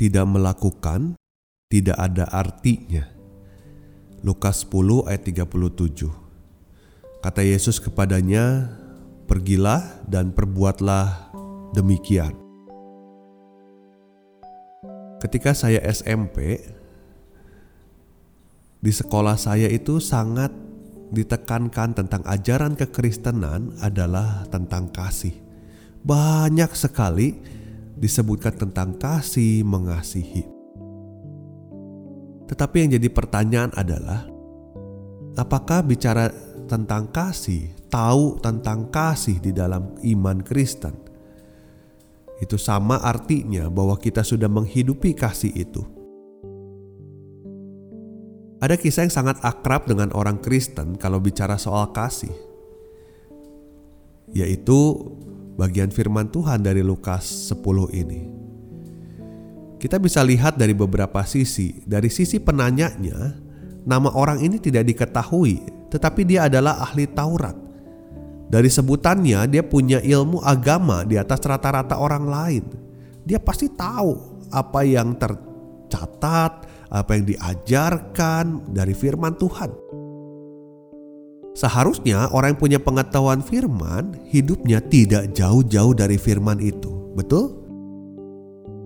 Tidak melakukan tidak ada artinya. Lukas 10 ayat 37. Kata Yesus kepadanya, "Pergilah dan perbuatlah demikian." Ketika saya SMP, di sekolah saya itu sangat ditekankan tentang ajaran kekristenan adalah tentang kasih. Banyak sekali disebutkan tentang kasih mengasihi. Tetapi yang jadi pertanyaan adalah apakah bicara tentang kasih, tahu tentang kasih di dalam iman Kristen? Itu sama artinya bahwa kita sudah menghidupi kasih itu. Ada kisah yang sangat akrab dengan orang Kristen kalau bicara soal kasih, yaitu bagian firman Tuhan dari Lukas 10 ini. Kita bisa lihat dari beberapa sisi. Dari sisi penanyanya, nama orang ini tidak diketahui, tetapi dia adalah ahli Taurat. Dari sebutannya, dia punya ilmu agama di atas rata-rata orang lain. Dia pasti tahu apa yang tercatat, apa yang diajarkan dari firman Tuhan. Seharusnya orang yang punya pengetahuan firman, hidupnya tidak jauh-jauh dari firman itu. Betul?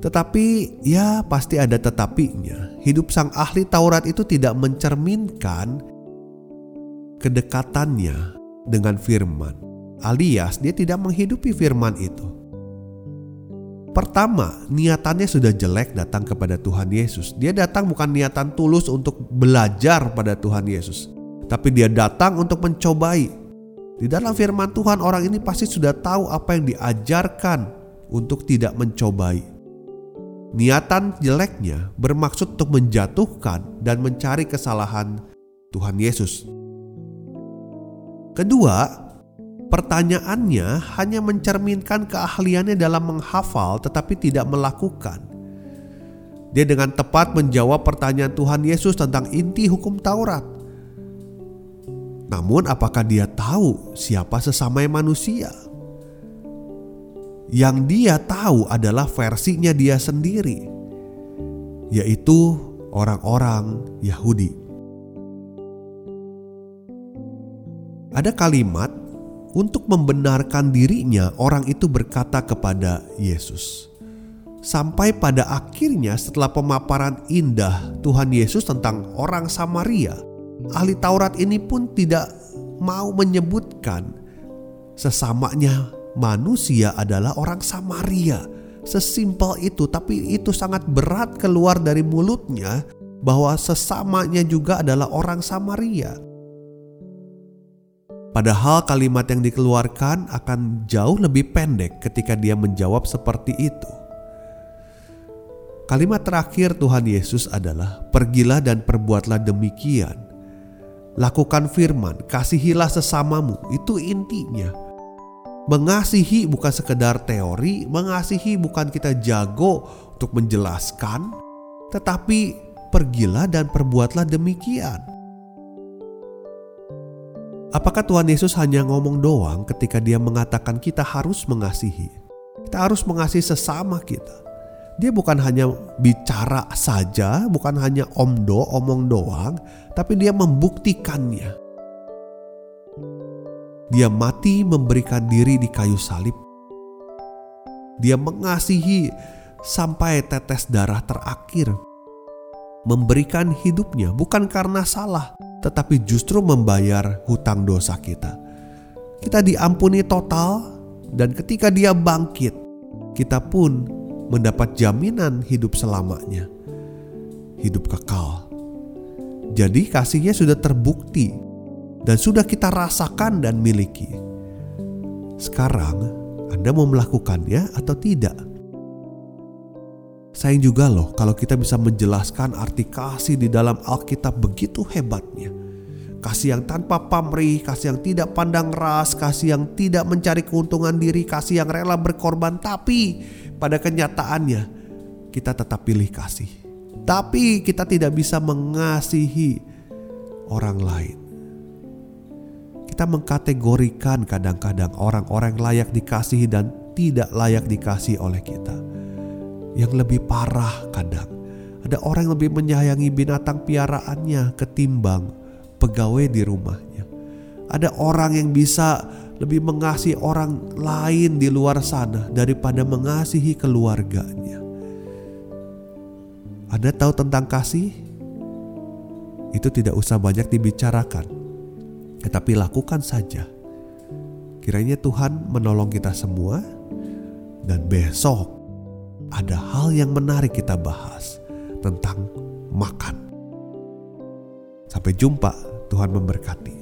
Tetapi ya pasti ada tetapinya. Hidup sang ahli Taurat itu tidak mencerminkan kedekatannya dengan firman, alias dia tidak menghidupi firman itu. Pertama, niatannya sudah jelek datang kepada Tuhan Yesus. Dia datang bukan niatan tulus untuk belajar pada Tuhan Yesus, tapi dia datang untuk mencobai. Di dalam firman Tuhan, orang ini pasti sudah tahu apa yang diajarkan untuk tidak mencobai. Niatan jeleknya bermaksud untuk menjatuhkan dan mencari kesalahan Tuhan Yesus. Kedua, pertanyaannya hanya mencerminkan keahliannya dalam menghafal tetapi tidak melakukan. Dia dengan tepat menjawab pertanyaan Tuhan Yesus tentang inti hukum Taurat. Namun apakah dia tahu siapa sesama manusia? Yang dia tahu adalah versinya dia sendiri, yaitu orang-orang Yahudi. Ada kalimat untuk membenarkan dirinya, orang itu berkata kepada Yesus. Sampai pada akhirnya, setelah pemaparan indah Tuhan Yesus tentang orang Samaria, ahli Taurat ini pun tidak mau menyebutkan sesamanya manusia adalah orang Samaria. Sesimpel itu, tapi itu sangat berat keluar dari mulutnya bahwa sesamanya juga adalah orang Samaria. Padahal kalimat yang dikeluarkan akan jauh lebih pendek ketika dia menjawab seperti itu. Kalimat terakhir Tuhan Yesus adalah, "Pergilah dan perbuatlah demikian." Lakukan firman, kasihilah sesamamu, itu intinya. Mengasihi bukan sekedar teori, mengasihi bukan kita jago untuk menjelaskan, tetapi pergilah dan perbuatlah demikian. Apakah Tuhan Yesus hanya ngomong doang ketika dia mengatakan kita harus mengasihi? Kita harus mengasihi sesama kita. Dia bukan hanya bicara saja, bukan hanya omdo, omong doang, tapi dia membuktikannya. Dia mati memberikan diri di kayu salib. Dia mengasihi sampai tetes darah terakhir. Memberikan hidupnya bukan karena salah, tetapi justru membayar hutang dosa kita. Kita diampuni total, dan ketika Dia bangkit, kita pun mendapat jaminan hidup selamanya, hidup kekal. Jadi, kasihnya sudah terbukti dan sudah kita rasakan dan miliki. Sekarang, Anda mau melakukannya atau tidak? Sayang juga loh kalau kita bisa menjelaskan arti kasih di dalam Alkitab begitu hebatnya. Kasih yang tanpa pamrih, kasih yang tidak pandang ras, kasih yang tidak mencari keuntungan diri, kasih yang rela berkorban. Tapi pada kenyataannya kita tetap pilih kasih. Tapi kita tidak bisa mengasihi orang lain kita mengkategorikan kadang-kadang orang-orang layak dikasihi dan tidak layak dikasih oleh kita. Yang lebih parah kadang, ada orang yang lebih menyayangi binatang piaraannya ketimbang pegawai di rumahnya. Ada orang yang bisa lebih mengasihi orang lain di luar sana daripada mengasihi keluarganya. Anda tahu tentang kasih? Itu tidak usah banyak dibicarakan tetapi lakukan saja. Kiranya Tuhan menolong kita semua dan besok ada hal yang menarik kita bahas tentang makan. Sampai jumpa, Tuhan memberkati.